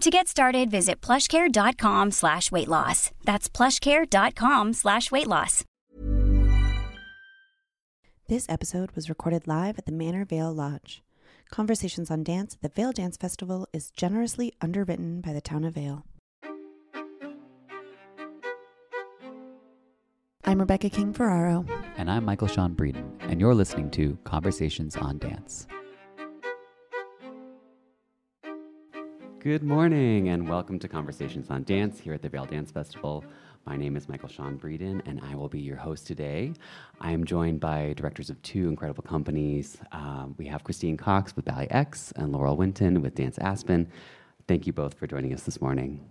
To get started, visit plushcare.com slash weight loss. That's plushcare.com slash weight loss. This episode was recorded live at the Manor Vail Lodge. Conversations on Dance at the Vail Dance Festival is generously underwritten by the town of Vail. I'm Rebecca King Ferraro. And I'm Michael Sean Breeden, and you're listening to Conversations on Dance. Good morning, and welcome to Conversations on Dance here at the Vail Dance Festival. My name is Michael Sean Breeden, and I will be your host today. I am joined by directors of two incredible companies. Um, we have Christine Cox with Ballet X and Laurel Winton with Dance Aspen. Thank you both for joining us this morning.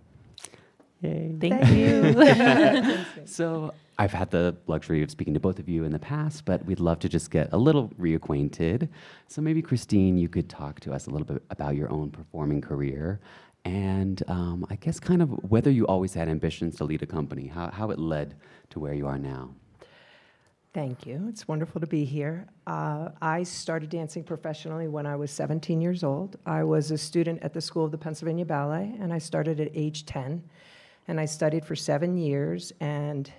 Yay. Thank you. so, I've had the luxury of speaking to both of you in the past, but we'd love to just get a little reacquainted. So, maybe, Christine, you could talk to us a little bit about your own performing career and um, I guess kind of whether you always had ambitions to lead a company, how, how it led to where you are now. Thank you. It's wonderful to be here. Uh, I started dancing professionally when I was 17 years old. I was a student at the School of the Pennsylvania Ballet, and I started at age 10. And I studied for seven years. And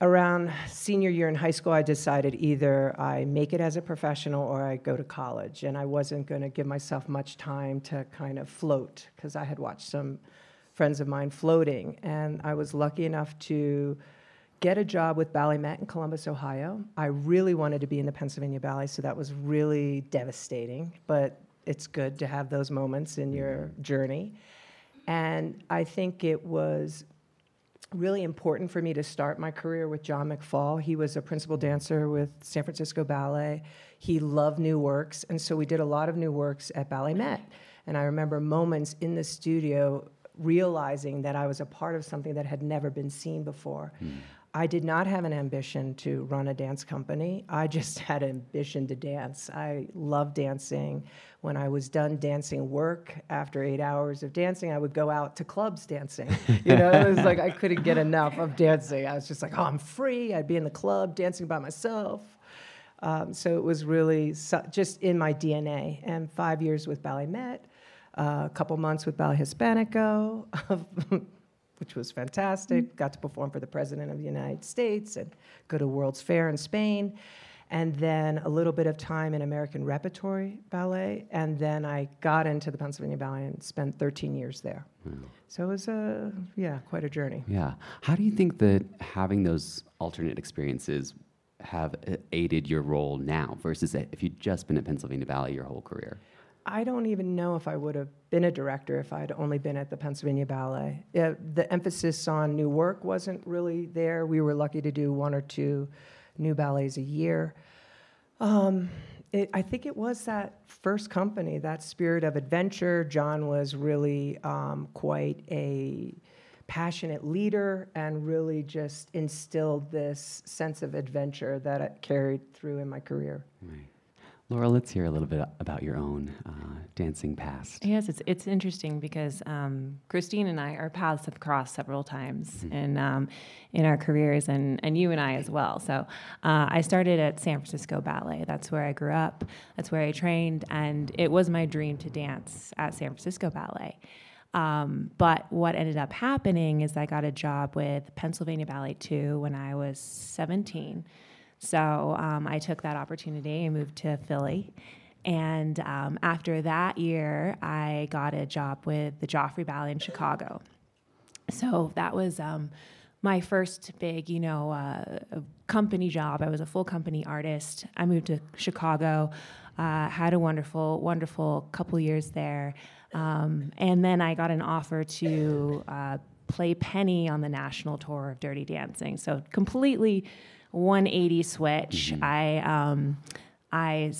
around senior year in high school, I decided either I make it as a professional or I go to college. And I wasn't going to give myself much time to kind of float because I had watched some friends of mine floating. And I was lucky enough to get a job with Ballet Met in Columbus, Ohio. I really wanted to be in the Pennsylvania Ballet, so that was really devastating. But it's good to have those moments in your mm-hmm. journey. And I think it was really important for me to start my career with John McFall. He was a principal dancer with San Francisco Ballet. He loved new works, and so we did a lot of new works at Ballet Met. And I remember moments in the studio realizing that I was a part of something that had never been seen before. Mm. I did not have an ambition to run a dance company. I just had ambition to dance. I loved dancing. When I was done dancing work after eight hours of dancing, I would go out to clubs dancing. You know, it was like I couldn't get enough of dancing. I was just like, oh, I'm free. I'd be in the club dancing by myself. Um, so it was really just in my DNA. And five years with Ballet Met, uh, a couple months with Ballet Hispanico. which was fantastic. Mm-hmm. Got to perform for the President of the United States and go to World's Fair in Spain. And then a little bit of time in American Repertory Ballet. And then I got into the Pennsylvania Ballet and spent 13 years there. So it was a, yeah, quite a journey. Yeah. How do you think that having those alternate experiences have aided your role now versus if you'd just been at Pennsylvania Ballet your whole career? I don't even know if I would have been a director if I'd only been at the Pennsylvania Ballet. the emphasis on new work wasn't really there. We were lucky to do one or two new ballets a year. Um, it, I think it was that first company, that spirit of adventure. John was really um, quite a passionate leader and really just instilled this sense of adventure that it carried through in my career. Right. Laura, let's hear a little bit about your own uh, dancing past. Yes, it's it's interesting because um, Christine and I, our paths have crossed several times mm-hmm. in um, in our careers, and and you and I as well. So uh, I started at San Francisco Ballet. That's where I grew up. That's where I trained, and it was my dream to dance at San Francisco Ballet. Um, but what ended up happening is I got a job with Pennsylvania Ballet 2 when I was 17 so um, I took that opportunity and moved to Philly. And um, after that year, I got a job with the Joffrey Ballet in Chicago. So that was um, my first big, you know, uh, company job. I was a full company artist. I moved to Chicago, uh, had a wonderful, wonderful couple years there. Um, and then I got an offer to uh, play Penny on the national tour of Dirty Dancing. So completely 180 switch. Mm-hmm. I um, I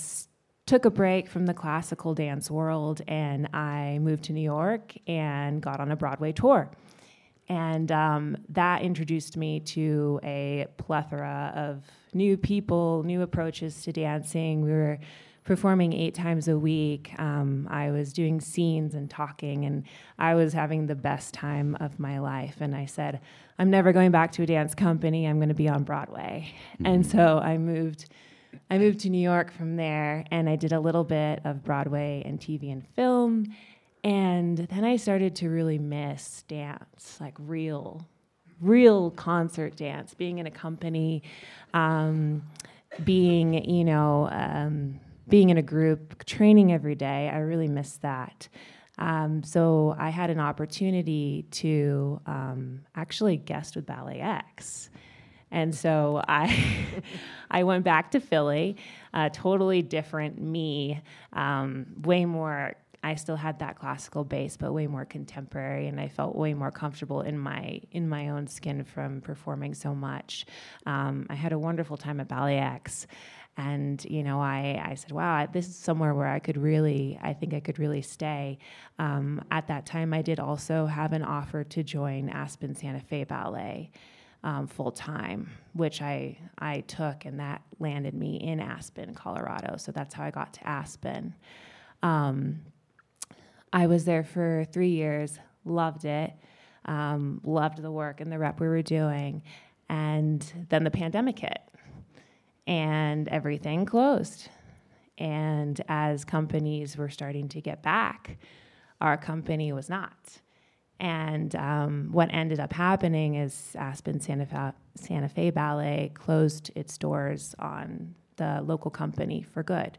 took a break from the classical dance world and I moved to New York and got on a Broadway tour. And um, that introduced me to a plethora of new people, new approaches to dancing. We were performing eight times a week. Um, I was doing scenes and talking, and I was having the best time of my life. And I said, I'm never going back to a dance company. I'm going to be on Broadway. Mm-hmm. And so I moved. I moved to New York from there, and I did a little bit of Broadway and TV and film. And then I started to really miss dance, like real, real concert dance, being in a company, um, being, you know, um, being in a group, training every day. I really missed that. Um, so I had an opportunity to um, actually guest with Ballet X. And so I, I went back to Philly, uh, totally different me, um, way more. I still had that classical base, but way more contemporary, and I felt way more comfortable in my in my own skin from performing so much. Um, I had a wonderful time at Ballet X, and you know I, I said wow this is somewhere where i could really i think i could really stay. Um, at that time i did also have an offer to join aspen santa fe ballet um, full time which i i took and that landed me in aspen colorado. So that's how i got to aspen. Um, i was there for three years loved it um, loved the work and the rep we were doing and then the pandemic hit and everything closed. And as companies were starting to get back, our company was not. And um, what ended up happening is Aspen Santa Fe, Santa Fe Ballet closed its doors on the local company for good,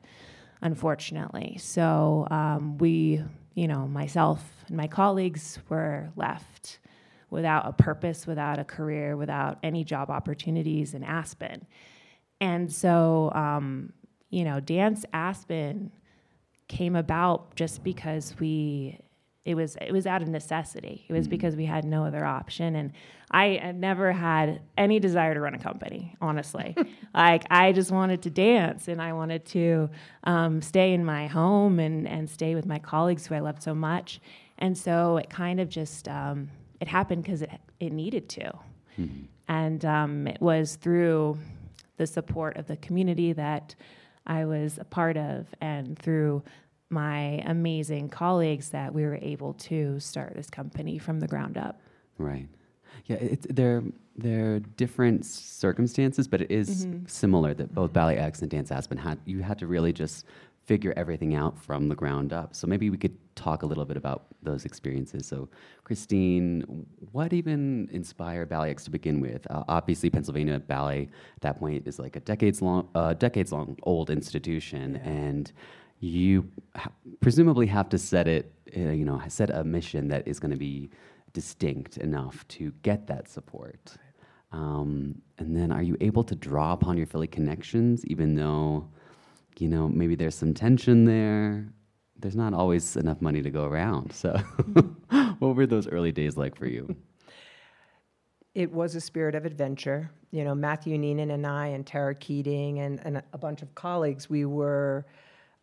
unfortunately. So um, we, you know, myself and my colleagues were left without a purpose, without a career, without any job opportunities in Aspen. And so, um, you know, Dance Aspen came about just because we it was it was out of necessity. It was mm-hmm. because we had no other option, and I had never had any desire to run a company. Honestly, like I just wanted to dance, and I wanted to um, stay in my home and and stay with my colleagues who I loved so much. And so it kind of just um, it happened because it it needed to, mm-hmm. and um, it was through the support of the community that I was a part of and through my amazing colleagues that we were able to start this company from the ground up. Right. Yeah, it's, they're, they're different circumstances, but it is mm-hmm. similar that both Ballet X and Dance Aspen had, you had to really just figure everything out from the ground up. So maybe we could talk a little bit about those experiences. So, Christine, what even inspired Ballet X to begin with? Uh, obviously, Pennsylvania Ballet at that point is like a decades long, uh, decades long old institution, yeah. and you ha- presumably have to set it, uh, you know, set a mission that is going to be distinct enough to get that support. Um, and then, are you able to draw upon your Philly connections, even though you know, maybe there's some tension there. There's not always enough money to go around. So, what were those early days like for you? It was a spirit of adventure. You know, Matthew Neenan and I, and Tara Keating, and, and a bunch of colleagues, we were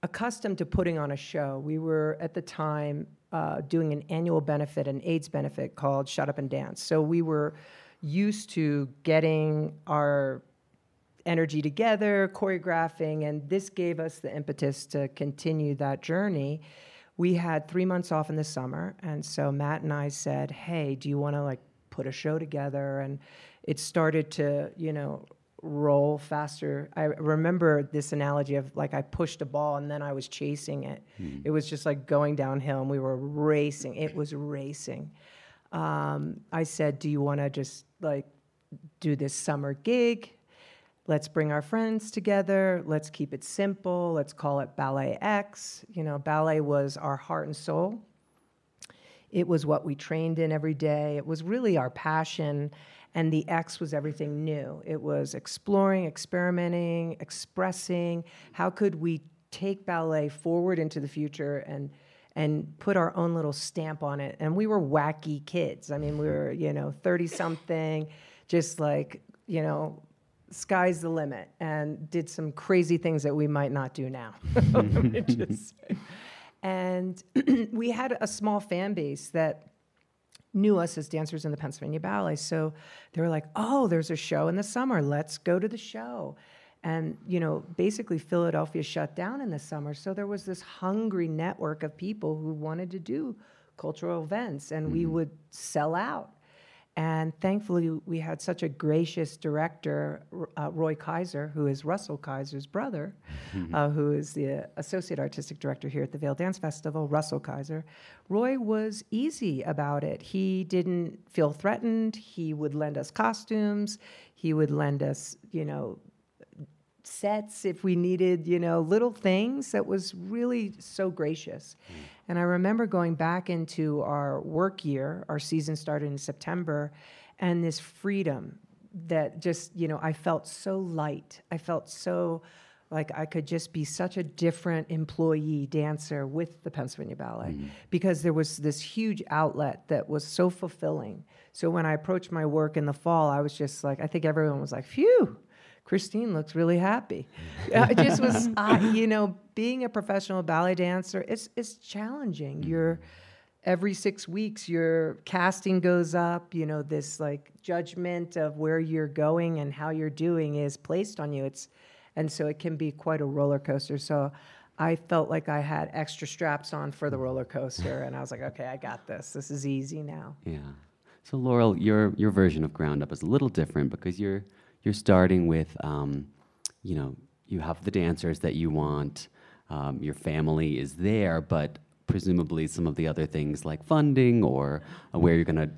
accustomed to putting on a show. We were at the time uh, doing an annual benefit, an AIDS benefit called Shut Up and Dance. So we were used to getting our energy together, choreographing, and this gave us the impetus to continue that journey. We had three months off in the summer, and so Matt and I said, "Hey, do you want to like put a show together?" And it started to, you know, roll faster. I remember this analogy of like I pushed a ball and then I was chasing it. Mm. It was just like going downhill and we were racing. It was racing. Um, I said, "Do you want to just like do this summer gig?" Let's bring our friends together. Let's keep it simple. Let's call it ballet x. You know ballet was our heart and soul. It was what we trained in every day. It was really our passion and the x was everything new. It was exploring experimenting expressing. How could we take ballet forward into the future and and put our own little stamp on it? And we were wacky kids. I mean we were you know 30 something just like you know sky's the limit and did some crazy things that we might not do now. and we had a small fan base that knew us as dancers in the Pennsylvania Ballet. So they were like, oh, there's a show in the summer. Let's go to the show. And, you know, basically Philadelphia shut down in the summer. So there was this hungry network of people who wanted to do cultural events and mm-hmm. we would sell out. And thankfully, we had such a gracious director, uh, Roy Kaiser, who is Russell Kaiser's brother, mm-hmm. uh, who is the associate artistic director here at the Vail Dance Festival, Russell Kaiser. Roy was easy about it. He didn't feel threatened. He would lend us costumes. He would lend us, you know, sets if we needed, you know, little things that was really so gracious. Mm. And I remember going back into our work year, our season started in September, and this freedom that just, you know, I felt so light. I felt so like I could just be such a different employee dancer with the Pennsylvania Ballet mm because there was this huge outlet that was so fulfilling. So when I approached my work in the fall, I was just like, I think everyone was like, phew, Christine looks really happy. it just was, uh, you know, being a professional ballet dancer, it's it's challenging. Mm-hmm. You're every six weeks, your casting goes up. You know, this like judgment of where you're going and how you're doing is placed on you. It's and so it can be quite a roller coaster. So. I felt like I had extra straps on for the roller coaster, and I was like, "Okay, I got this. This is easy now." Yeah. So Laurel, your your version of Ground Up is a little different because you're you're starting with, um, you know, you have the dancers that you want, um, your family is there, but presumably some of the other things like funding or uh, where you're going to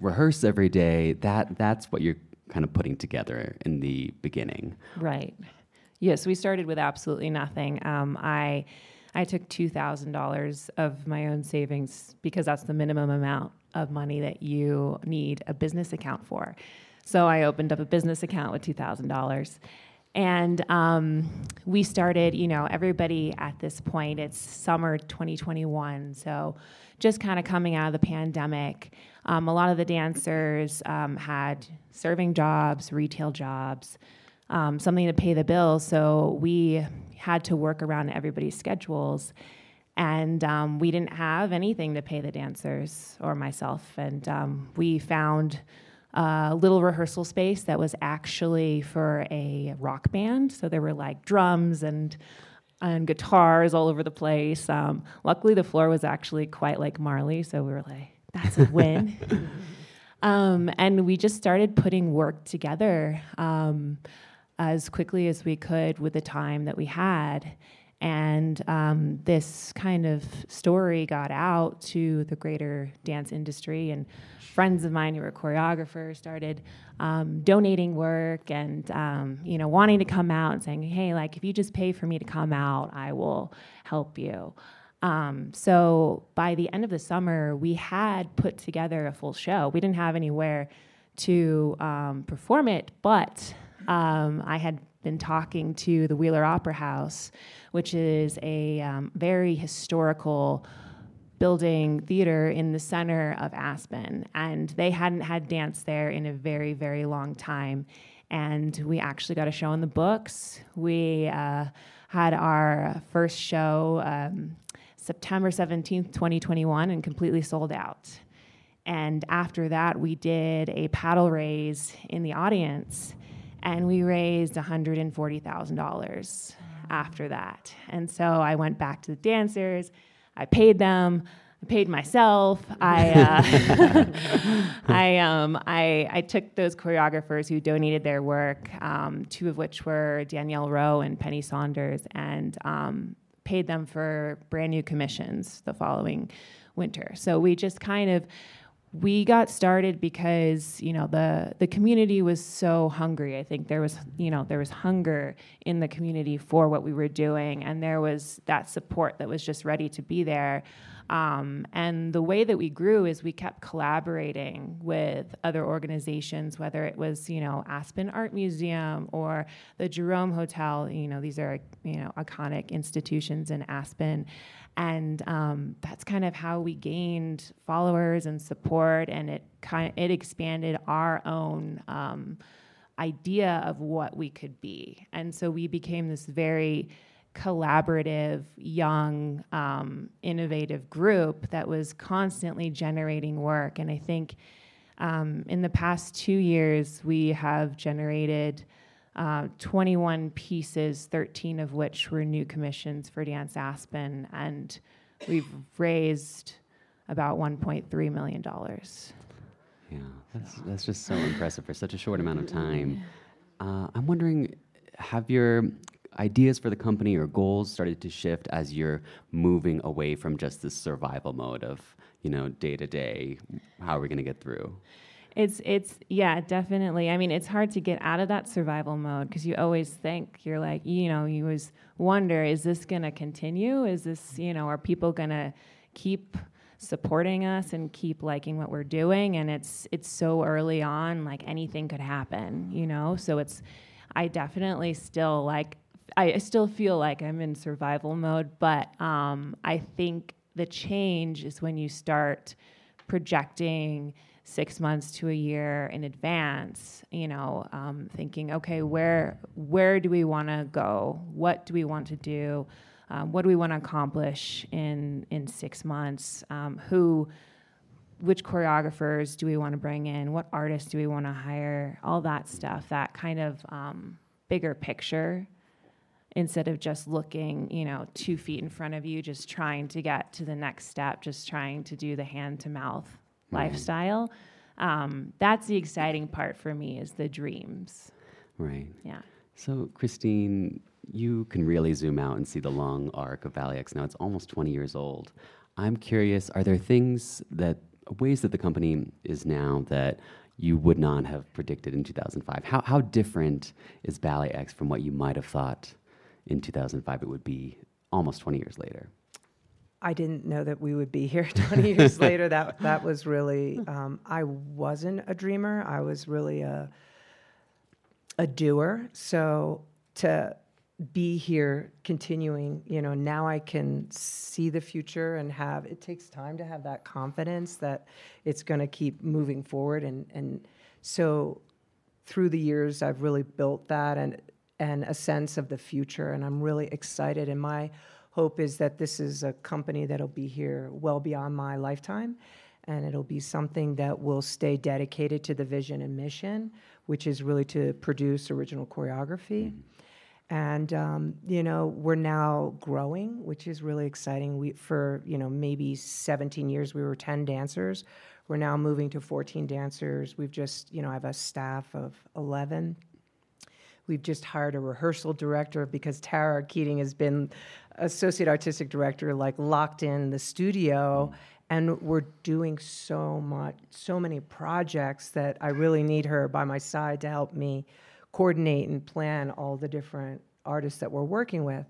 rehearse every day, that that's what you're kind of putting together in the beginning. Right. Yes, we started with absolutely nothing. Um, I I took two thousand dollars of my own savings because that's the minimum amount of money that you need a business account for. So I opened up a business account with $2,000. And um, we started, you know, everybody at this point, it's summer 2021. So just kind of coming out of the pandemic, um, a lot of the dancers um, had serving jobs, retail jobs, um, something to pay the bills. So we had to work around everybody's schedules. And um, we didn't have anything to pay the dancers or myself. And um, we found a little rehearsal space that was actually for a rock band. So there were like drums and and guitars all over the place. Um, luckily, the floor was actually quite like Marley, so we were like, "That's a win." um, and we just started putting work together um, as quickly as we could with the time that we had. And um, this kind of story got out to the greater dance industry, and friends of mine who were choreographers started um, donating work and um, you know wanting to come out and saying, "Hey, like if you just pay for me to come out, I will help you." Um, so by the end of the summer, we had put together a full show. We didn't have anywhere to um, perform it, but um, I had been talking to the Wheeler Opera House, which is a um, very historical building theater in the center of Aspen. And they hadn't had dance there in a very, very long time. And we actually got a show in the books. We uh, had our first show um, September 17th, 2021, and completely sold out. And after that, we did a paddle raise in the audience and we raised $140,000 after that. And so I went back to the dancers, I paid them. I paid myself. I, uh, I, um, I, I took those choreographers who donated their work, um, two of which were Danielle Rowe and Penny Saunders, and um, paid them for brand new commissions the following winter. So we just kind of we got started because you know the the community was so hungry. I think there was you know there was hunger in the community for what we were doing, and there was that support that was just ready to be there. Um, and the way that we grew is we kept collaborating with other organizations, whether it was you know Aspen Art Museum or the Jerome Hotel. You know these are you know iconic institutions in Aspen, and um, that's kind of how we gained followers and support, and it kind of, it expanded our own. Um, idea of what we could be and so we became this very collaborative, young, um, innovative group that was constantly generating work. And I think um, in the past two years, we have generated uh, 21 pieces, 13 of which were new commissions for Dance Aspen, and we've raised about 1.3 million dollars. Yeah, that's that's just so impressive for such a short amount of time. Uh, I'm wondering, have your ideas for the company or goals started to shift as you're moving away from just this survival mode of you know day to day how are we going to get through it's it's yeah definitely. I mean it's hard to get out of that survival mode because you always think you're like you know you always wonder is this to continue? Is this you know are people to keep supporting us and keep liking what we're doing? And it's it's so early on like anything could happen you know? So it's i definitely still like I still feel like I'm in survival mode, but um, I think the change is when you start projecting six months to a year in advance. You know, um, thinking, okay, where where do we want to go? What do we want to do? Um, what do we want to accomplish in in six months? Um, who which choreographers do we want to bring in? What artists do we want to hire? All that stuff, that kind of um, bigger picture instead of just looking, you know, two feet in front of you, just trying to get to the next step, just trying to do the hand to mouth mm-hmm. lifestyle. Um, that's the exciting part for me is the dreams. Right. Yeah. So, Christine, you can really zoom out and see the long arc of Ballet X now. It's almost 20 years old. I'm curious, are there things that, ways that the company is now that you would not have predicted in 2005? How, how different is Ballet X from what you might have thought in 2005 it would be almost 20 years later. I didn't know that we would be here 20 years later. That that was really. Um, I wasn't a dreamer. I was really a a doer. So to be here, continuing, you know, now I can see the future and have. It takes time to have that confidence that it's going to keep moving forward, and and so through the years I've really built that and and a sense of the future. And I'm really excited. And my hope is that this is a company that'll be here well beyond my lifetime. And it'll be something that will stay dedicated to the vision and mission, which is really to produce original choreography. Mm-hmm. And um, you know we're now growing, which is really exciting. We for you know maybe 17 years we were 10 dancers. We're now moving to 14 dancers. We've just you know I have a staff of 11 We've just hired a rehearsal director because Tara Keating has been associate artistic director, like locked in the studio. Mm. And we're doing so much, so many projects that I really need her by my side to help me coordinate and plan all the different artists that we're working with.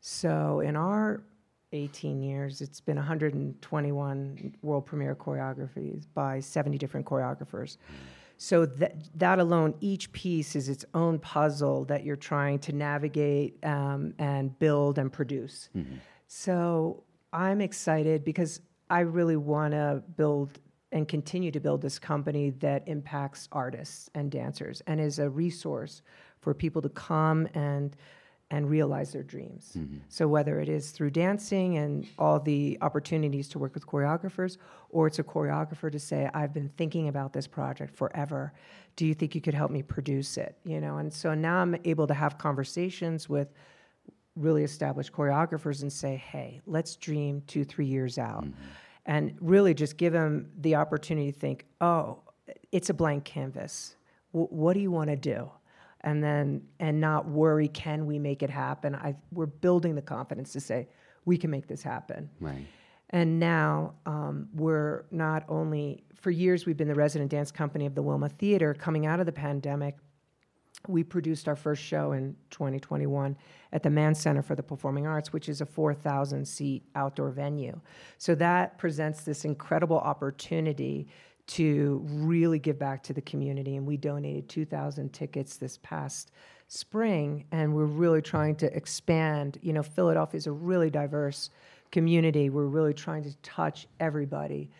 So in our 18 years, it's been 121 world premiere choreographies by 70 different choreographers. Mm. So that that alone, each piece is its own puzzle that you're trying to navigate um, and build and produce. Mm-hmm. So I'm excited because I really want to build and continue to build this company that impacts artists and dancers and is a resource for people to come and and realize their dreams. Mm-hmm. So whether it is through dancing and all the opportunities to work with choreographers, or it's a choreographer to say, "I've been thinking about this project forever. Do you think you could help me produce it?" You know, and so now I'm able to have conversations with really established choreographers and say, "Hey, let's dream two, three years out," mm-hmm. and really just give them the opportunity to think, "Oh, it's a blank canvas. W- what do you want to do?" And then and not worry can we make it happen? I, we're building the confidence to say we can make this happen. Right. And now um, we're not only for years we've been the resident dance company of the wilma theater. Coming out of the pandemic we produced our first show in 2021 at the Mann Center for the Performing Arts, which is a 4,000 seat outdoor venue. So that presents this incredible opportunity to really give back to the community. And we donated 2,000 tickets this past spring, and we're really trying to expand. You know, Philadelphia is a really diverse community. We're really trying to touch everybody,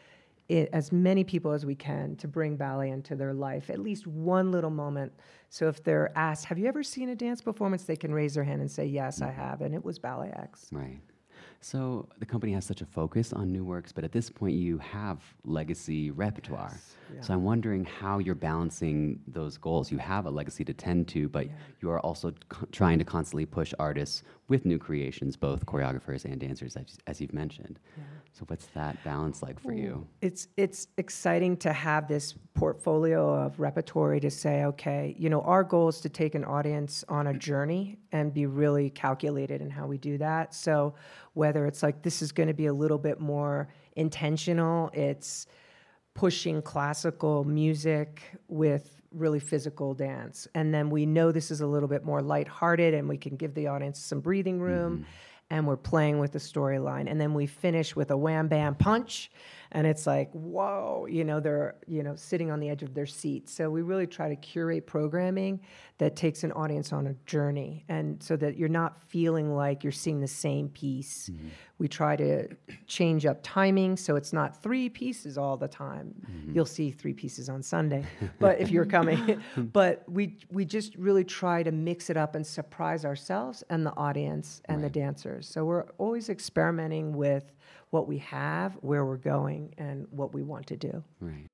it, as many people as we can, to bring ballet into their life, at least one little moment. So if they're asked, Have you ever seen a dance performance? they can raise their hand and say, Yes, I have. And it was Ballet X. Right. So the company has such a focus on new works, but at this point you have legacy repertoire. Yes, yeah. So I'm wondering how you're balancing those goals. You have a legacy to tend to, but yeah. you are also co- trying to constantly push artists with new creations, both choreographers and dancers, as, as you've mentioned. Yeah. So what's that balance like for you? It's it's exciting to have this portfolio of repertory to say, okay, you know, our goal is to take an audience on a journey and be really calculated in how we do that. So whether it's like this is going to be a little bit more intentional, it's pushing classical music with really physical dance. And then we know this is a little bit more lighthearted and we can give the audience some breathing room. Mm-hmm. And we're playing with the storyline. And then we finish with a wham bam punch and it's like whoa you know they're you know sitting on the edge of their seat so we really try to curate programming that takes an audience on a journey and so that you're not feeling like you're seeing the same piece mm-hmm. we try to change up timing so it's not three pieces all the time mm-hmm. you'll see three pieces on sunday but if you're coming but we we just really try to mix it up and surprise ourselves and the audience and right. the dancers so we're always experimenting with what we have, where we're going, and what we want to do. Right.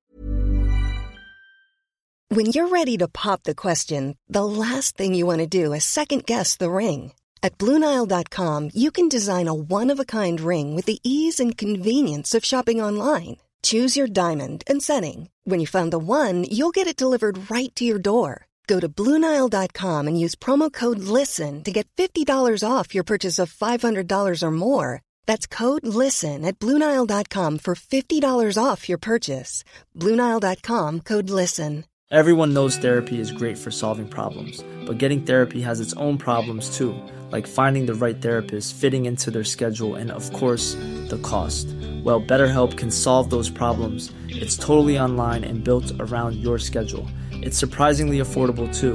When you're ready to pop the question, the last thing you want to do is second guess the ring. At Bluenile.com, you can design a one of a kind ring with the ease and convenience of shopping online. Choose your diamond and setting. When you find the one, you'll get it delivered right to your door. Go to Bluenile.com and use promo code LISTEN to get $50 off your purchase of $500 or more. That's code LISTEN at Bluenile.com for $50 off your purchase. Bluenile.com code LISTEN. Everyone knows therapy is great for solving problems, but getting therapy has its own problems too, like finding the right therapist, fitting into their schedule, and of course, the cost. Well, BetterHelp can solve those problems. It's totally online and built around your schedule. It's surprisingly affordable too.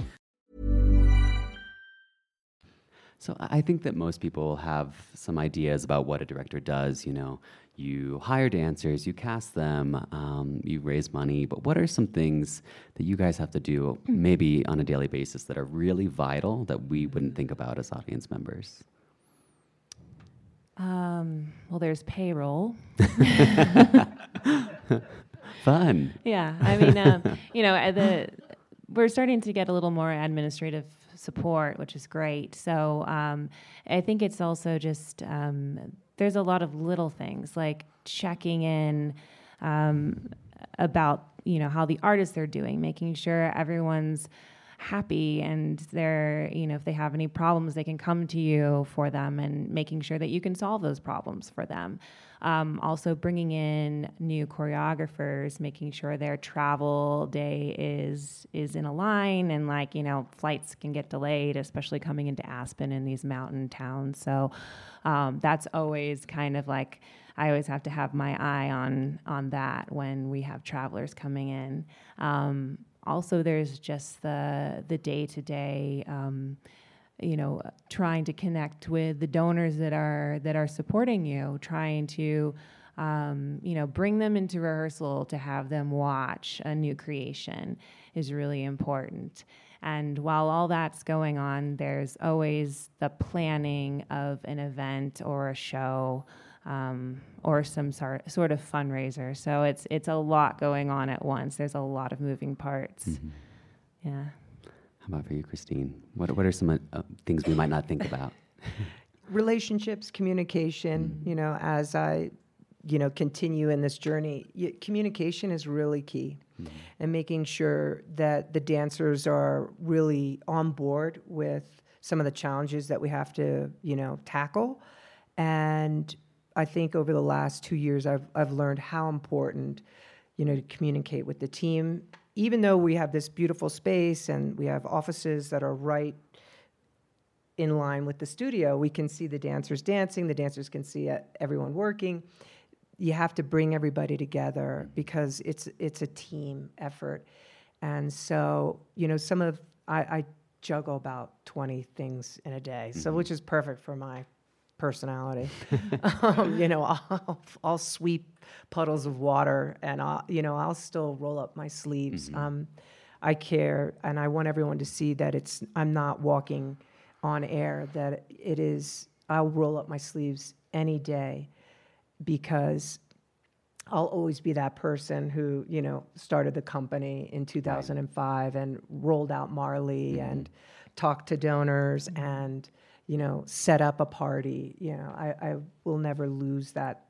So I think that most people have some ideas about what a director does. You know, you hire dancers, you cast them, um, you raise money, but what are some things that you guys have to do, maybe on a daily basis, that are really vital that we wouldn't think about as audience members? Um, well, there's payroll. Fun. Yeah, I mean, um, you know, the we're starting to get a little more administrative support, which is great. So um, I think it's also just um, there's a lot of little things like checking in um, about you know how the artists are doing, making sure everyone's happy and they're you know if they have any problems they can come to you for them and making sure that you can solve those problems for them um, also bringing in new choreographers making sure their travel day is is in a line and like you know flights can get delayed especially coming into aspen in these mountain towns so um, that's always kind of like I always have to have my eye on on that when we have travelers coming in. Um, also there's just the the day to day you know, trying to connect with the donors that are that are supporting you, trying to um, you know, bring them into rehearsal to have them watch a new creation is really important. And while all that's going on, there's always the planning of an event or a show um, or some sort sort of fundraiser. So it's it's a lot going on at once. There's a lot of moving parts. Mm-hmm. Yeah. How about for you, Christine? What what are some uh, things we might not think about? Relationships, communication. Mm-hmm. You know, as I you know continue in this journey communication is really key mm-hmm. and making sure that the dancers are really on board with some of the challenges that we have to you know tackle and i think over the last two years i've, I've learned how important you know to communicate with the team even though we have this beautiful space and we have offices that are right in line with the studio we can see the dancers dancing the dancers can see everyone working you have to bring everybody together because it's it's a team effort. And so, you know, some of I, I juggle about 20 things in a day, mm-hmm. so which is perfect for my personality. um, you know, I'll, I'll sweep puddles of water, and I'll you know I'll still roll up my sleeves. Mm-hmm. Um, I care, and I want everyone to see that it's I'm not walking on air. That it is I'll roll up my sleeves any day because I'll always be that person who, you know, started the company in 2005 right. and rolled out Marley mm-hmm. and talked to donors and, you know, set up a party. You know, I, I will never lose that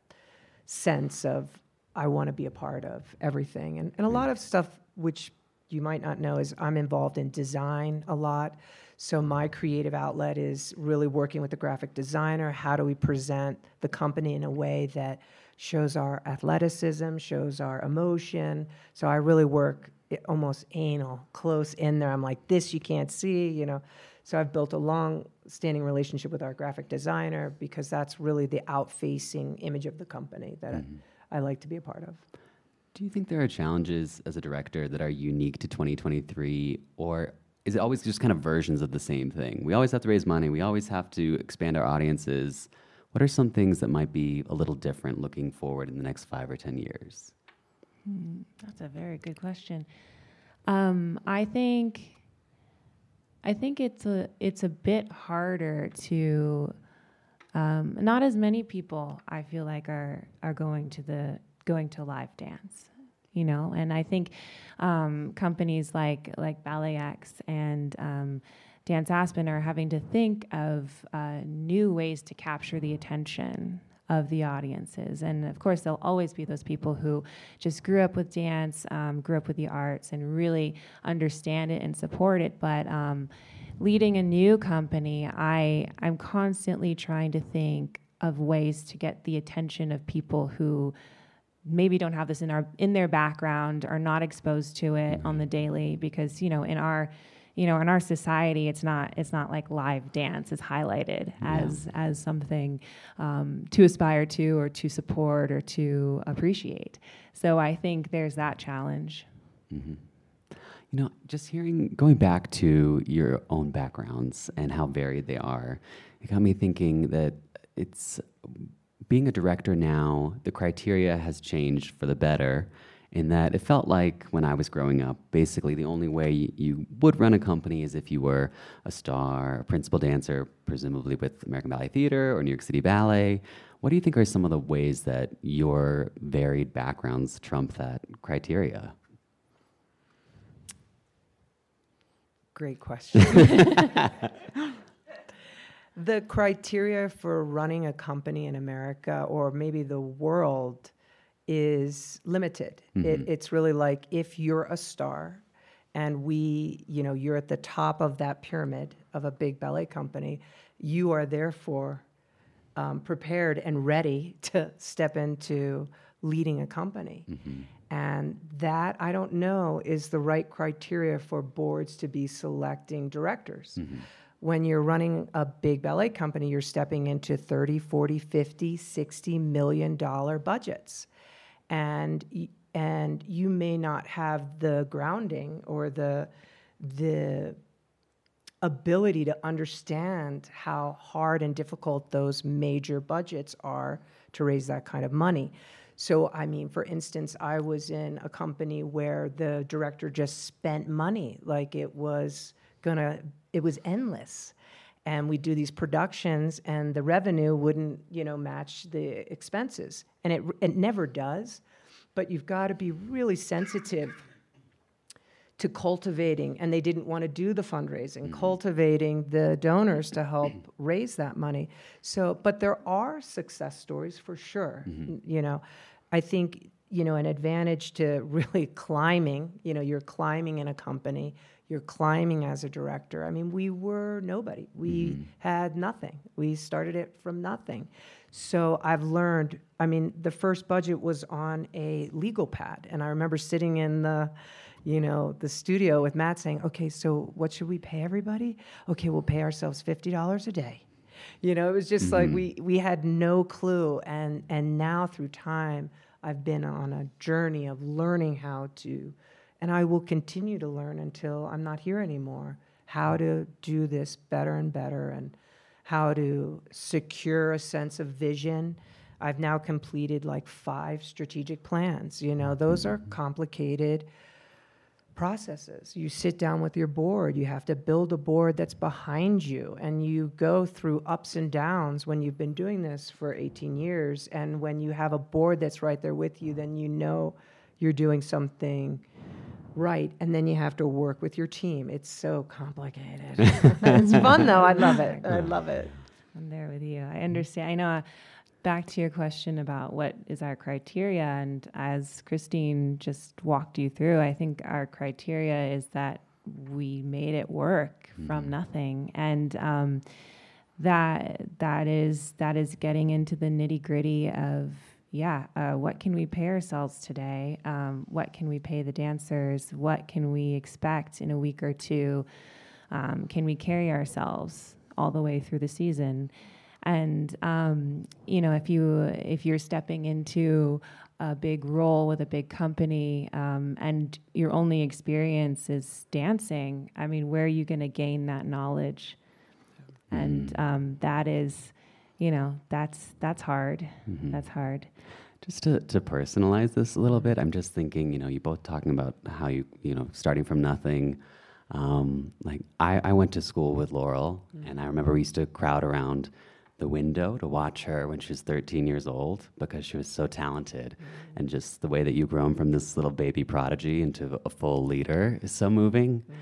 sense of I want to be a part of everything. And, and a lot of stuff which you might not know is I'm involved in design a lot. So my creative outlet is really working with the graphic designer. How do we present the company in a way that shows our athleticism, shows our emotion? So I really work almost anal, close in there. I'm like, this you can't see, you know. So I've built a long standing relationship with our graphic designer because that's really the out facing image of the company that mm-hmm. I, I like to be a part of. Do you think there are challenges as a director that are unique to 2023, or is it always just kind of versions of the same thing? We always have to raise money. We always have to expand our audiences. What are some things that might be a little different looking forward in the next five or ten years? Hmm, that's a very good question. Um, I think I think it's a it's a bit harder to um, not as many people I feel like are are going to the going to live dance you know? And i think um, companies like like ballet x and um, dance aspen are having to think of uh, new ways to capture the attention of the audiences. And of course there'll always be those people who just grew up with dance um, grew up with the arts and really understand it and support it. But um, leading a new company i i'm constantly trying to think of ways to get the attention of people who maybe don't have this in our in their background are not exposed to it on the daily because you know in our you know in our society it's not it's not like live dance is highlighted yeah. as as something um, to aspire to or to support or to appreciate so i think there's that challenge mm-hmm. you know just hearing going back to your own backgrounds and how varied they are it got me thinking that it's being a director now, the criteria has changed for the better in that it felt like when I was growing up, basically the only way you would run a company is if you were a star, a principal dancer, presumably with American Ballet Theater or New York City Ballet. What do you think are some of the ways that your varied backgrounds trump that criteria? Great question. the criteria for running a company in America or maybe the world is limited. Mm-hmm. It, it's really like if you're a star and we, you know, you're at the top of that pyramid of a big ballet company, you are therefore um, prepared and ready to step into leading a company. Mm-hmm. And that, I don't know, is the right criteria for boards to be selecting directors. Mm-hmm when you're running a big ballet company, you're stepping into 30, 40, 50, 60 million dollar budgets. And and you may not have the grounding or the the ability to understand how hard and difficult those major budgets are to raise that kind of money. So, I mean, for instance, I was in a company where the director just spent money like it was gonna, it was endless. And we do these productions, and the revenue wouldn't, you know, match the expenses, and it it never does. But you've got to be really sensitive to cultivating, and they didn't want to do the fundraising, mm-hmm. cultivating the donors to help raise that money. So, but there are success stories for sure. Mm-hmm. You know, I think you know an advantage to really climbing. You know, you're climbing in a company, you're climbing as a director. I mean, we were nobody. We mm-hmm. had nothing. We started it from nothing. So I've learned. I mean, the first budget was on a legal pad, and I remember sitting in the you know, the studio with Matt saying, okay, so what should we pay everybody? Okay, we'll pay ourselves $50 a day. You know, it was just mm-hmm. like we, we had no clue. And, and now through time, I've been on a journey of learning how to, and I will continue to learn until I'm not here anymore, how to do this better and better and how to secure a sense of vision. I've now completed like five strategic plans. You know, those are mm-hmm. complicated processes. You sit down with your board, you have to build a board that's behind you, and you go through ups and downs when you've been doing this for 18 years. And when you have a board that's right there with you, then you know you're doing something right. And then you have to work with your team. It's so complicated. it's fun though. I love it. I love it. I'm there with you. I understand. I know. Uh, back to your question about what is our criteria, and as Christine just walked you through, I think our criteria is that we made it work mm-hmm. from nothing, and um, that that is that is getting into the nitty gritty of yeah, uh, what can we pay ourselves today? Um, what can we pay the dancers? What can we expect in a week or two? Um, can we carry ourselves all the way through the season? And um, you know, if you if you're stepping into a big role with a big company um, and your only experience is dancing, I mean, where are you going to gain that knowledge? Mm-hmm. And um, that is, you know, that's that's hard. Mm-hmm. That's hard. Just to, to personalize this a little bit, I'm just thinking, you know, you both talking about how you, you know, starting from nothing. Um, like I, I went to school with Laurel, mm-hmm. and I remember we used to crowd around the window to watch her when she was 13 years old because she was so talented. Mm-hmm. And just the way that you've grown from this little baby prodigy into a full leader is so moving. Mm-hmm.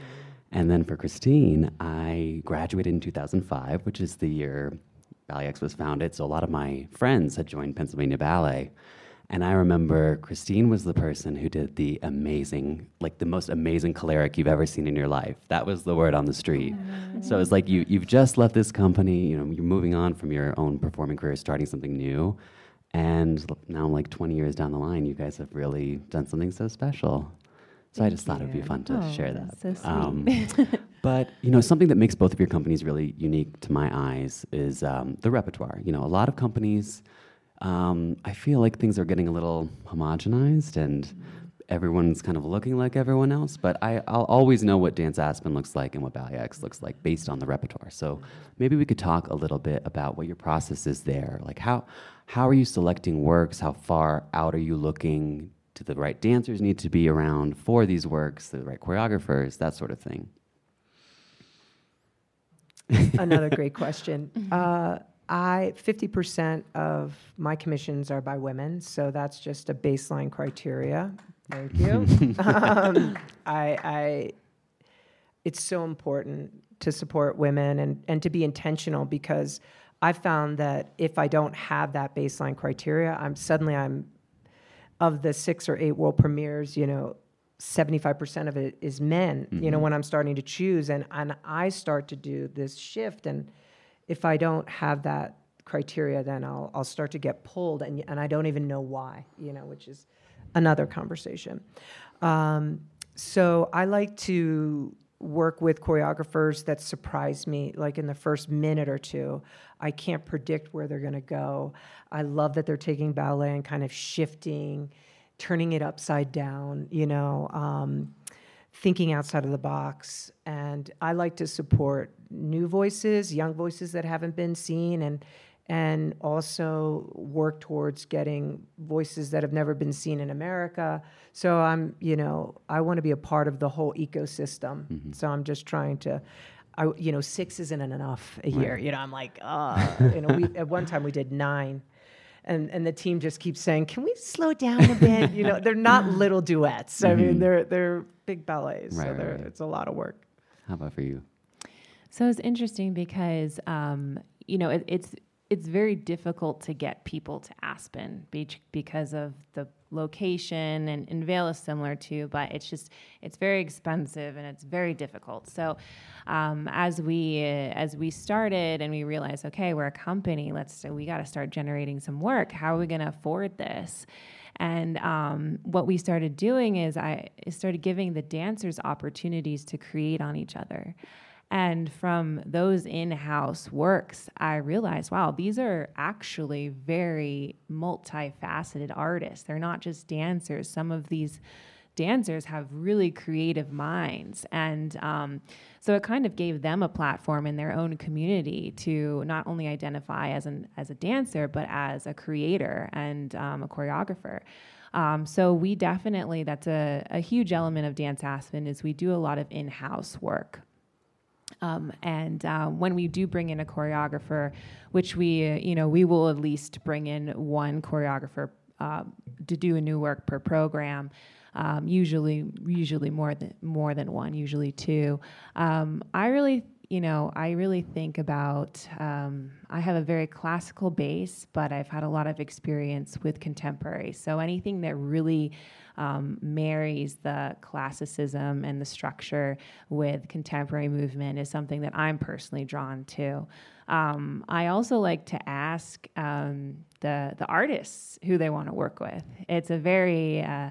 And then for Christine, I graduated in 2005, which is the year Ballet X was founded. So a lot of my friends had joined Pennsylvania Ballet. And I remember Christine was the person who did the amazing, like the most amazing choleric you've ever seen in your life. That was the word on the street. Oh, so it's like you, you've just left this company, you know, you're moving on from your own performing career, starting something new. And now, I'm like 20 years down the line, you guys have really done something so special. So Thank I just you. thought it would be fun to oh, share that. So um, but you know, something that makes both of your companies really unique to my eyes is um, the repertoire. You know, a lot of companies um, I feel like things are getting a little homogenized and everyone's kind of looking like everyone else, but I, will always know what Dance Aspen looks like and what Ballet X looks like based on the repertoire. So maybe we could talk a little bit about what your process is there. Like how how are you selecting works? How far out are you looking? Do the right dancers need to be around for these works? The right choreographers? That sort of thing. Another great question. Uh, I 50% of my commissions are by women, so that's just a baseline criteria. Thank you. um, I, I, it's so important to support women and, and to be intentional because I found that if I don't have that baseline criteria, I'm suddenly I'm of the six or eight world premieres, you know, 75% of it is men, mm-hmm. you know, mm-hmm. when I'm starting to choose and, and I start to do this shift and if I don't have that criteria, then I'll, I'll start to get pulled, and, and I don't even know why, you know, which is another conversation. Um, so I like to work with choreographers that surprise me, like in the first minute or two. I can't predict where they're going to go. I love that they're taking ballet and kind of shifting, turning it upside down, you know. Um, thinking outside of the box. And I like to support new voices, young voices that haven't been seen, and and also work towards getting voices that have never been seen in America. So I'm, you know, I want to be a part of the whole ecosystem. Mm-hmm. So I'm just trying to. I, you know, six isn't enough a year. Right. You know, I'm like, uh, you know, we, at one time we did nine and and the team just keeps saying, "Can we slow down a bit?" you know, they're not little duets. I mean, mm-hmm. they're they're big ballets, right, so right, it's a lot of work. How about for you? So it's interesting because um, you know it, it's it's very difficult to get people to Aspen Beach because of the location and, and Vail is similar too, but it's just it's very expensive and it's very difficult. So um, as we as we started and we realized, okay, we're a company, let's we got to start generating some work. How are we going to afford this? And um, what we started doing is I started giving the dancers opportunities to create on each other. And from those in house works, I realized, wow, these are actually very multifaceted artists. They're not just dancers. Some of these dancers have really creative minds. And um, so it kind of gave them a platform in their own community to not only identify as, an, as a dancer, but as a creator and um, a choreographer. Um, so we definitely, that's a, a huge element of Dance Aspen is we do a lot of in-house work. Um, and uh, when we do bring in a choreographer, which we, you know, we will at least bring in one choreographer uh, to do a new work per program. Um, usually, usually more than more than one, usually two. Um, I really, you know, I really think about. Um, I have a very classical base, but I've had a lot of experience with contemporary. So anything that really um, marries the classicism and the structure with contemporary movement is something that I'm personally drawn to. Um, I also like to ask um, the the artists who they want to work with. It's a very uh,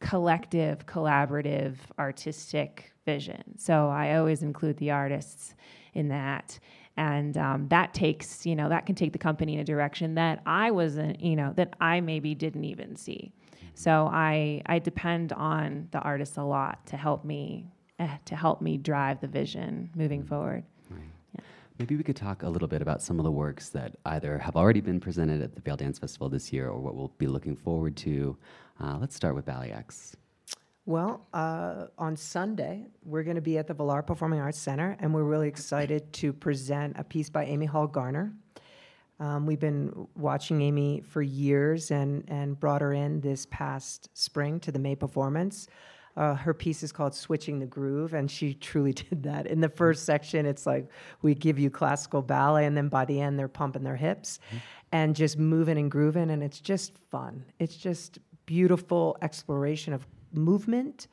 collective, collaborative, artistic vision. So I always include the artists in that and um, that takes you know that can take the company in a direction that i wasn't you know that i maybe didn't even see so I I depend on the artists a lot to help me eh, to help me drive the vision moving mm-hmm. forward. Right. Yeah. Maybe we could talk a little bit about some of the works that either have already been presented at the Vail Dance Festival this year or what we'll be looking forward to. Uh, let's start with Ballet X. Well, uh, on Sunday, we're going to be at the Vilar Performing Arts Center, and we're really excited to present a piece by Amy Hall Garner. Um, we've been watching Amy for years and, and brought her in this past spring to the May performance. Uh, her piece is called Switching the Groove, and she truly did that. In the first section, it's like we give you classical ballet, and then by the end, they're pumping their hips mm-hmm. and just moving and grooving, and it's just fun. It's just beautiful exploration of movement.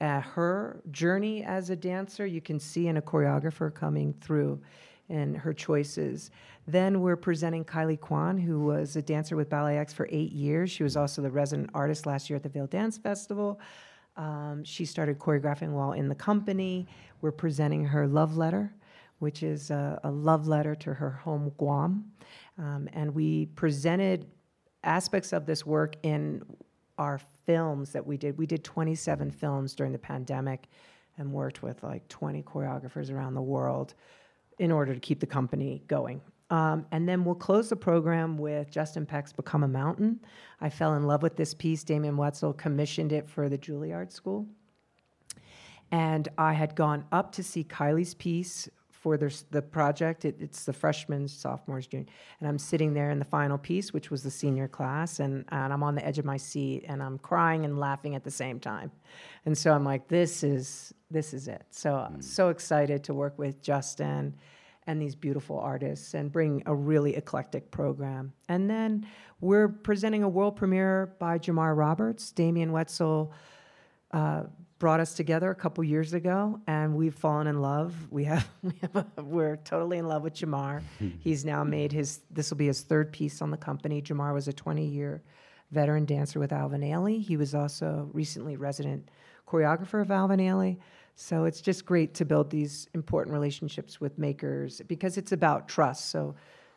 Uh, her journey as a dancer, you can see in a choreographer coming through and her choices. Then we're presenting Caili Quan, who was a dancer with Ballet X for eight years. She was also the resident artist last year at the Vail Dance Festival. Um, she started choreographing while in the company. We're presenting her Love Letter, which is a, a love letter to her home, Guam. Um, and we presented aspects of this work in our films that we did. We did 27 films during the pandemic and worked with like 20 choreographers around the world in order to keep the company going. Um, and then we'll close the program with Justin Peck's Become a Mountain. I fell in love with this piece. Damian Woetzel commissioned it for the Juilliard School. And I had gone up to see Caili's piece for the, the project. It, it's the freshmen, sophomores, junior. And I'm sitting there in the final piece, which was the senior class, and, and I'm on the edge of my seat, and I'm crying and laughing at the same time. And so I'm like, this is, this is it. So, mm. so excited to work with Justin and these beautiful artists and bring a really eclectic program. And then we're presenting a world premiere by Jamar Roberts. Damian Woetzel uh, brought us together a couple years ago, and we've fallen in love. We have, we have a, we're totally in love with Jamar. He's now made his, this will be his third piece on the company. Jamar was a 20 year veteran dancer with Alvin Ailey. He was also recently resident choreographer of Alvin Ailey. So it's just great to build these important relationships with makers because it's about trust. So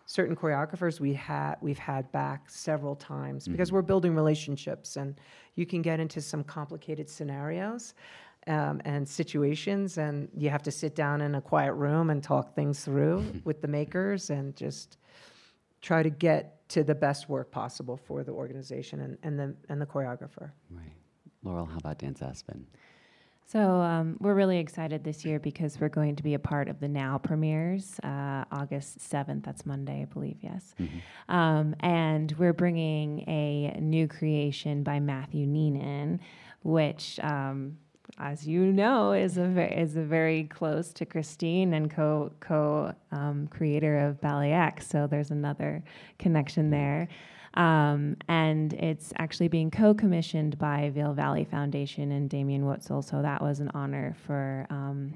certain choreographers we had we've had back several times because mm-hmm. we're building relationships and you can get into some complicated scenarios um, and situations, and you have to sit down in a quiet room and talk things through with the makers and just try to get to the best work possible for the organization and, and the and the choreographer. Right. Laurel, how about Dance Aspen? So um, we're really excited this year because we're going to be a part of the Now premieres, uh, August 7th. That's Monday, I believe, yes. Mm-hmm. Um, and we're bringing a new creation by Matthew Neenan, which, um, as you know, is a ve- is a very close to Christine and co co um, creator of Ballet X. So there's another connection there. Um, and it's actually being co-commissioned by Vail Valley Foundation and Damian Woetzel. So that was an honor for um,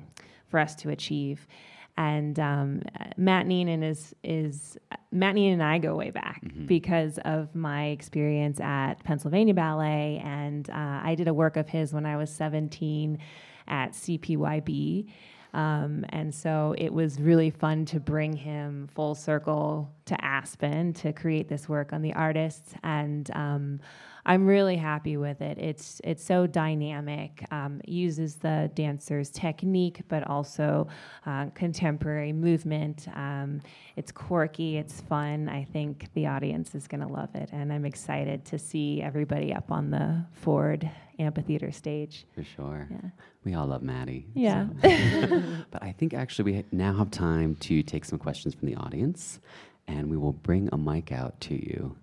for us to achieve. And um, Matt Neenan is is Matt Neenan and I go way back because of my experience at Pennsylvania Ballet, and uh, I did a work of his when I was 17 at CPYB. Um, and so it was really fun to bring him full circle to Aspen to create this work on the artists. And um, I'm really happy with it. It's it's so dynamic. Um, uses the dancer's technique, but also uh, contemporary movement. Um, it's quirky. It's fun. I think the audience is going to love it, and I'm excited to see everybody up on the Ford Amphitheater stage. For sure. Yeah. We all love Maddie. Yeah. But I think actually we now have time to take some questions from the audience, and we will bring a mic out to you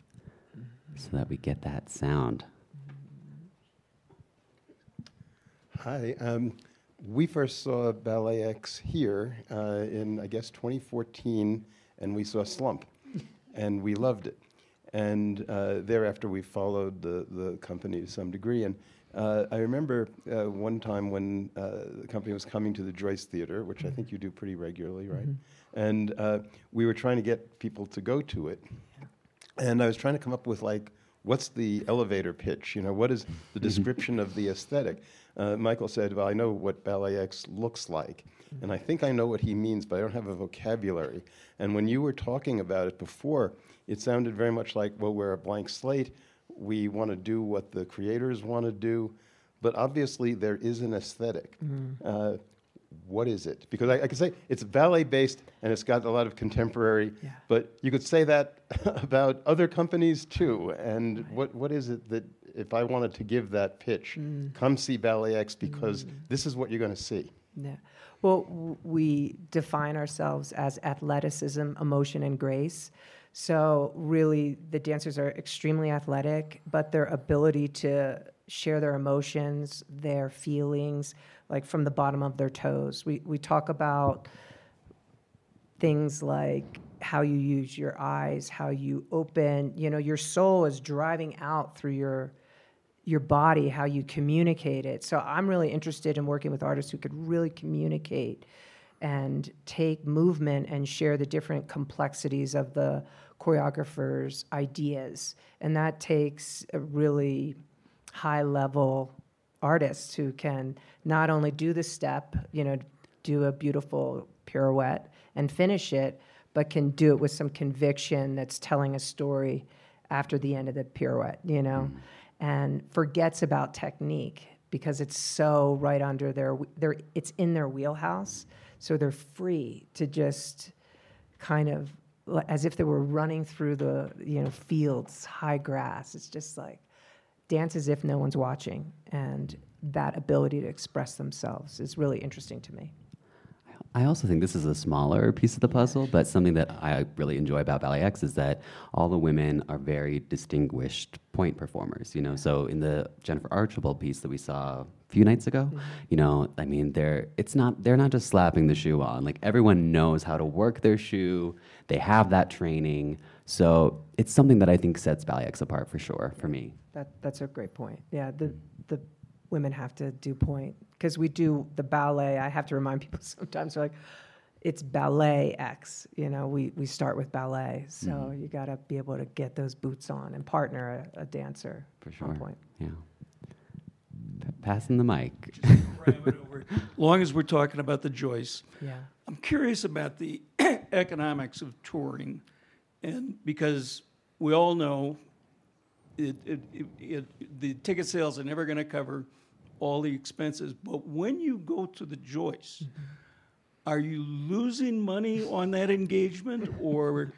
so that we get that sound. Hi. Um, we first saw Ballet X here uh, in, I guess, 2014, and we saw Slump, and we loved it. And uh, thereafter, we followed the, the company to some degree. And uh, I remember uh, one time when uh, the company was coming to the Joyce Theater, which I think you do pretty regularly, right? And uh, we were trying to get people to go to it. And I was trying to come up with like, what's the elevator pitch? You know, what is the description of the aesthetic? Uh, Michael said, "Well, I know what Ballet X looks like, and I think I know what he means, but I don't have a vocabulary." And when you were talking about it before, it sounded very much like, "Well, we're a blank slate. We want to do what the creators want to do." But obviously, there is an esthetic Uh, what is it? Because I, I could say it's ballet based and it's got a lot of contemporary, Yeah. but you could say that about other companies too. And what, what is it that, if I wanted to give that pitch, mm. come see Ballet X because mm. this is what you're going to see? Yeah. Well, w- we define ourselves as athleticism, emotion, and grace. So, really, the dancers are extremely athletic, but their ability to share their emotions, their feelings, like from the bottom of their toes. We, we talk about things like how you use your eyes, how you open, you know, your soul is driving out through your your body, how you communicate it. So I'm really interested in working with artists who could really communicate and take movement and share the different complexities of the choreographer's ideas. And that takes a really high level artists who can not only do the step, you know, do a beautiful pirouette and finish it, but can do it with some conviction that's telling a story after the end of the pirouette, you know, mm. and forgets about technique because it's so right under their, their it's in their wheelhouse. So they're free to just kind of as if they were running through the you know fields, high grass. It's just like dance as if no one's watching, and that ability to express themselves is really interesting to me. I also think this is a smaller piece of the puzzle, but something that I really enjoy about Ballet X is that all the women are very distinguished pointe performers. You know, so in the Jennifer Archibald piece that we saw a few nights ago, mm-hmm. you know, I mean, they're it's not they're not just slapping the shoe on. Like everyone knows how to work their shoe. They have that training. So it's something that I think sets Ballet X apart for sure for me. That that's a great point. Yeah, the mm. the women have to do pointe because we do the ballet. I have to remind people sometimes they're like, it's ballet X. You know, we we start with ballet, so mm-hmm. you got to be able to get those boots on and partner a, a dancer For sure. on pointe. Yeah. P- passing the mic. ram over. Long as we're talking about the Joyce, Yeah. I'm curious about the economics of touring, and because we all know it, it, it, it, the ticket sales are never going to cover all the expenses. But when you go to the Joyce, mm-hmm. are you losing money on that engagement or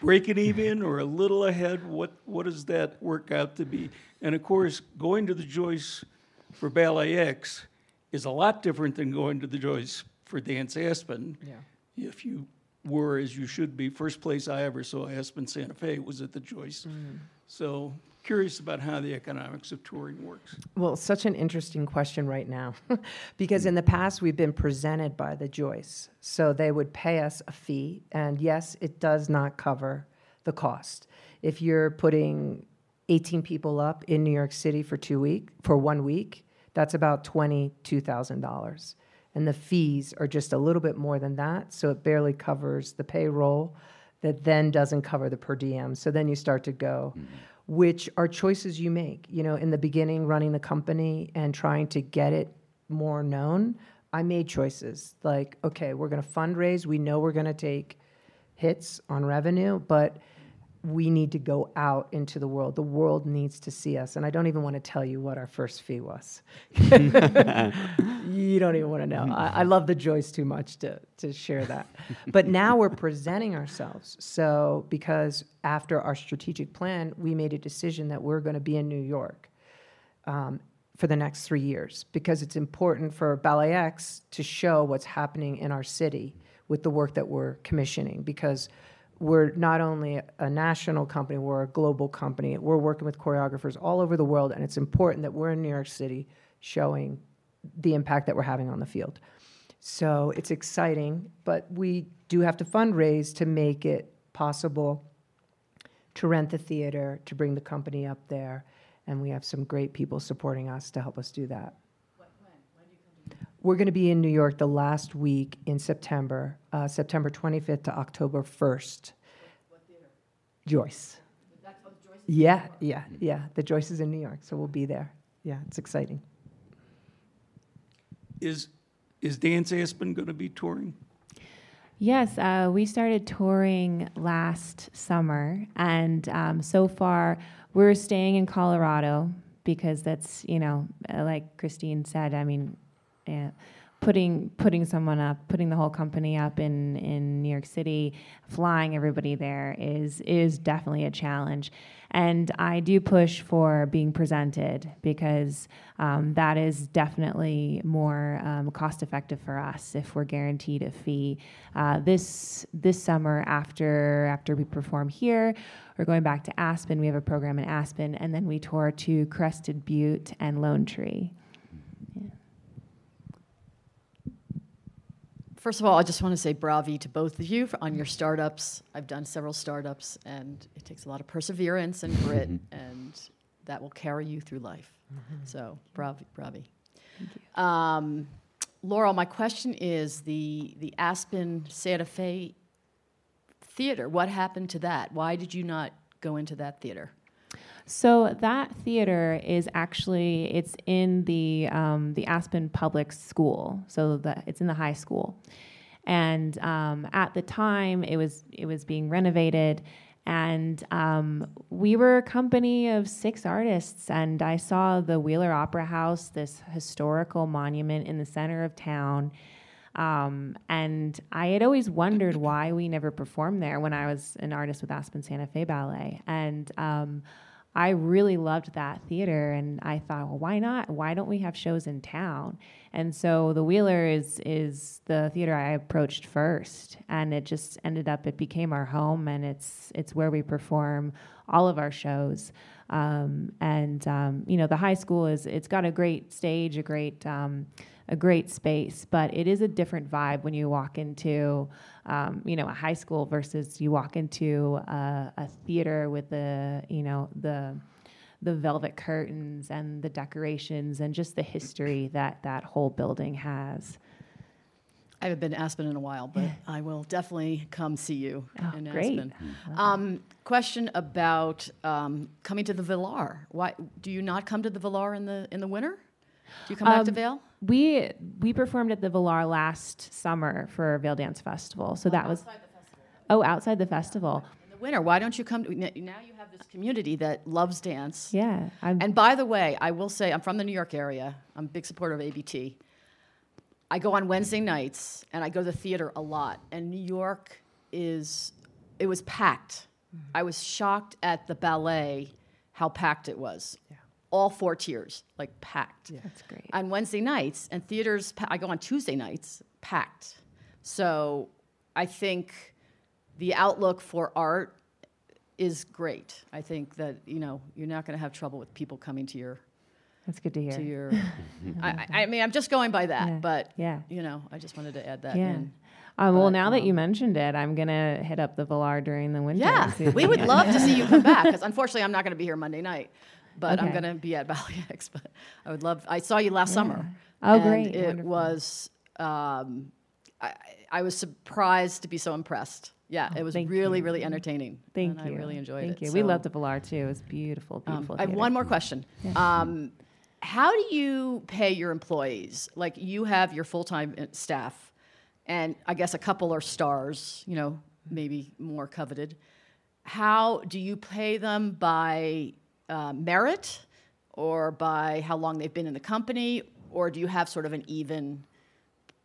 breaking even or a little ahead? What, what does that work out to be? And of course, going to the Joyce for Ballet X is a lot different than going to the Joyce for Dance Aspen. Yeah. If you were, as you should be, first place I ever saw Aspen Santa Fe was at the Joyce. Mm. So curious about how the economics of touring works. Well, such an interesting question right now, because hmm. in the past we've been presented by the Joyce, so they would pay us a fee, and yes, it does not cover the cost. If you're putting 18 people up in New York City for two week for one week, that's about twenty-two thousand dollars, and the fees are just a little bit more than that, so it barely covers the payroll. That then doesn't cover the per diem. So then you start to go, mm-hmm. which are choices you make. You know, in the beginning, running the company and trying to get it more known, I made choices like, okay, we're going to fundraise. We know we're going to take hits on revenue, but we need to go out into the world. The world needs to see us. And I don't even want to tell you what our first fee was. you don't even want to know. I, I love the Joyce too much to, to share that. But now we're presenting ourselves. So, because after our strategic plan, we made a decision that we're going to be in New York um, for the next three years because it's important for Ballet X to show what's happening in our city with the work that we're commissioning because we're not only a national company, we're a global company. We're working with choreographers all over the world, and it's important that we're in New York City showing the impact that we're having on the field. So it's exciting, but we do have to fundraise to make it possible to rent the theater, to bring the company up there, and we have some great people supporting us to help us do that. We're going to be in New York the last week in September, uh, September 25th to October 1st. Joyce. Yeah, yeah, yeah. The Joyce is in New York, so we'll be there. Yeah, it's exciting. Is, is Dance Aspen going to be touring? Yes, uh, we started touring last summer, and um, so far we're staying in Colorado because that's you know, uh, like Christine said. I mean, yeah, putting putting someone up, putting the whole company up in in New York City, flying everybody there is is definitely a challenge. And I do push for being presented because um, that is definitely more um, cost effective for us if we're guaranteed a fee. Uh, this this summer, after after we perform here, we're going back to Aspen. We have a program in Aspen, and then we tour to Crested Butte and Lone Tree. First of all, I just want to say bravi to both of you for, on your startups. I've done several startups, and it takes a lot of perseverance and grit, and that will carry you through life. So, bravi, bravi. Thank Um, Laurel, my question is the the Aspen Santa Fe theater. What happened to that? Why did you not go into that theater? So that theater is actually it's in the um, the Aspen Public School. So the, it's in the high school, and um, at the time it was it was being renovated, and um, we were a company of six artists, and I saw the Wheeler Opera House, this historical monument in the center of town. Um, and I had always wondered why we never performed there when I was an artist with Aspen Santa Fe Ballet. And um, I really loved that theater, and I thought, well, why not? Why don't we have shows in town? And so the Wheeler is is the theater I approached first, and it just ended up it became our home, and it's it's where we perform all of our shows. Um, and um, you know, the high school is it's got a great stage, a great um, a great space, but it is a different vibe when you walk into, um, you know, a high school versus you walk into a, a theater with the, you know, the the velvet curtains and the decorations and just the history that that whole building has. I haven't been to Aspen in a while, but I will definitely come see you Oh, in great. Aspen. Um, question about um, coming to the Vilar. Why do you not come to the Vilar in the in the winter? Do you come back to Um, Vail? We we performed at the Vilar last summer for Vail Dance Festival, so that was oh outside the festival. In the winter. Why don't you come? To, now you have this community that loves dance. Yeah. I'm, And by the way, I will say I'm from the New York area. I'm a big supporter of ABT. I go on Wednesday nights and I go to the theater a lot. And New York is, it was packed. Mm-hmm. I was shocked at the ballet how packed it was. All four tiers, like packed. Yeah. that's great. On Wednesday nights and theaters, I go on Tuesday nights, packed. So I think the outlook for art is great. I think that you know you're not going to have trouble with people coming to your That's good to hear. to your. I, I- mean, I'm just going by that, Yeah. but Yeah. you know, I just wanted to add that Yeah. in. Um, well, now that you um, mentioned it, I'm gonna hit up the Vilar during the winter. Yeah, and see if we would love to see you come back because unfortunately I'm not going to be here Monday night, but I'm going to be at Ballet X. But I would love. I saw you last summer. Oh, and great. It Wonderful. was. Um, I, I was surprised to be so impressed. Yeah, it was really, you. really entertaining. Thank and you. I really enjoyed Thank it. Thank you. We loved love the Vilar too. It was beautiful, um, beautiful. I have one more question. Um, how do you pay your employees? Like you have your full time staff, and I guess a couple are stars. You know, maybe more coveted. How do you pay them by uh, merit, or by how long they've been in the company, or do you have sort of an even,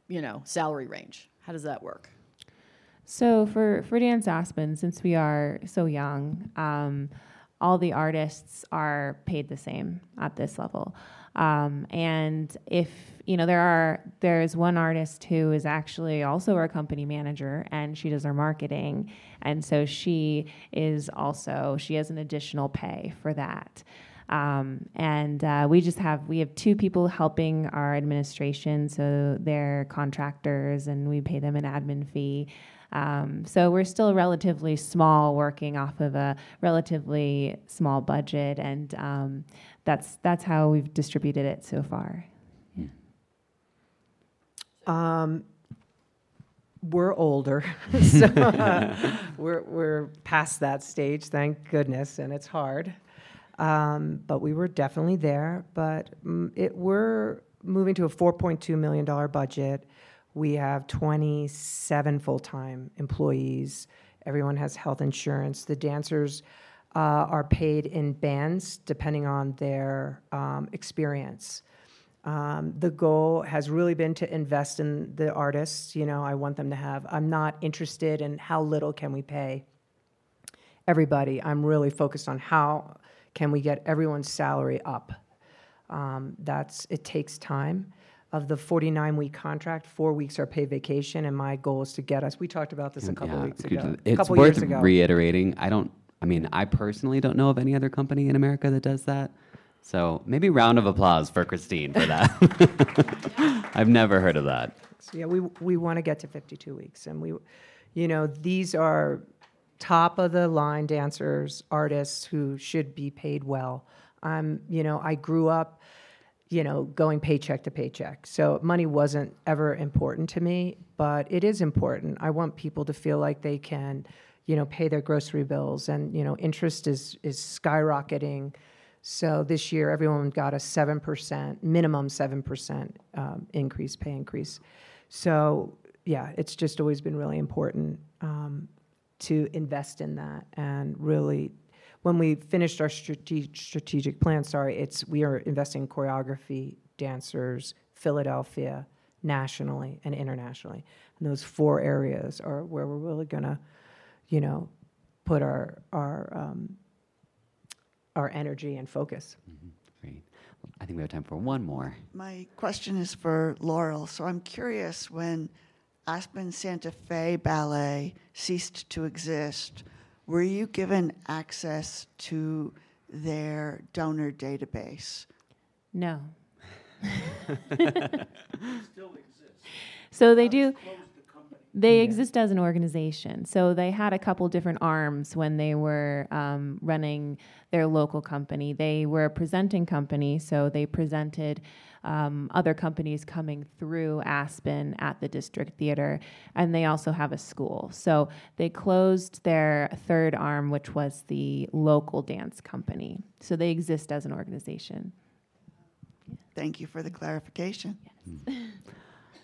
you know, salary range? How does that work? So for for Dance Aspen, since we are so young, um, all the artists are paid the same at this level. Um, and if you know, there are there's one artist who is actually also our company manager, and she does our marketing, and so she is also she has an additional pay for that. Um, and uh, we just have we have two people helping our administration, so they're contractors, and we pay them an admin fee. Um, so we're still relatively small, working off of a relatively small budget, and um, that's that's how we've distributed it so far. Um, we're older, so uh, we're we're past that stage, thank goodness, and it's hard. Um, but we were definitely there. But mm, it we're moving to a 4.2 million dollar budget. We have 27 full time employees. Everyone has health insurance. The dancers uh, are paid in bands depending on their um, experience. Um, the goal has really been to invest in the artists. You know, I want them to have. I'm not interested in how little can we pay everybody. I'm really focused on how can we get everyone's salary up. Um, that's it takes time. Of the 49 week contract, four weeks are paid vacation, and my goal is to get us. We talked about this a couple Yeah, weeks ago, a It's couple worth years ago. reiterating. I don't. I mean, I personally don't know of any other company in America that does that. So maybe round of applause for Christine for that. I've never heard of that. So yeah, we we want to get to 52 weeks, and we, you know, these are top of the line dancers, artists who should be paid well. I'm, you know, I grew up, you know, going paycheck to paycheck, so money wasn't ever important to me, but it is important. I want people to feel like they can, you know, pay their grocery bills, and you know, interest is is skyrocketing. So this year, everyone got a seven percent minimum seven percent um, increase, pay increase. So yeah, it's just always been really important um, to invest in that and really. When we finished our strate- strategic plan, sorry, it's we are investing in choreography, dancers, Philadelphia, nationally and internationally, and those four areas are where we're really gonna, you know, put our our um, our energy and focus. Great. I think we have time for one more. My question is for Laurel. So I'm curious when Aspen Santa Fe Ballet ceased to exist, were you given access to their donor database? No. So they do. They exist as an organization. So they had a couple different arms when they were um, running their local company. They were a presenting company, so they presented um, other companies coming through Aspen at the district theater, and they also have a school. So they closed their third arm, which was the local dance company. So they exist as an organization. Thank you for the clarification.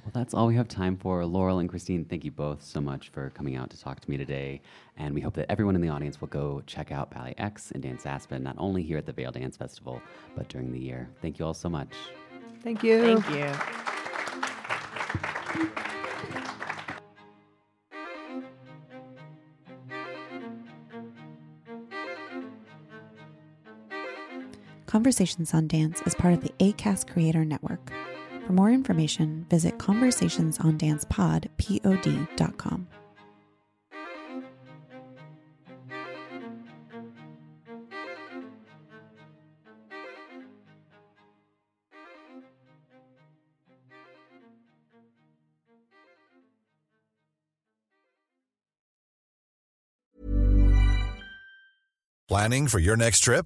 Well, that's all we have time for. Laurel and Christine, thank you both so much for coming out to talk to me today. And we hope that everyone in the audience will go check out Ballet X and Dance Aspen, not only here at the Vail Dance Festival, but during the year. Thank you all so much. Thank you. Thank you. Conversations on Dance is part of the ACAST Creator Network. For more information, visit conversations on dancepod conversationsondancepod.com. Planning for your next trip?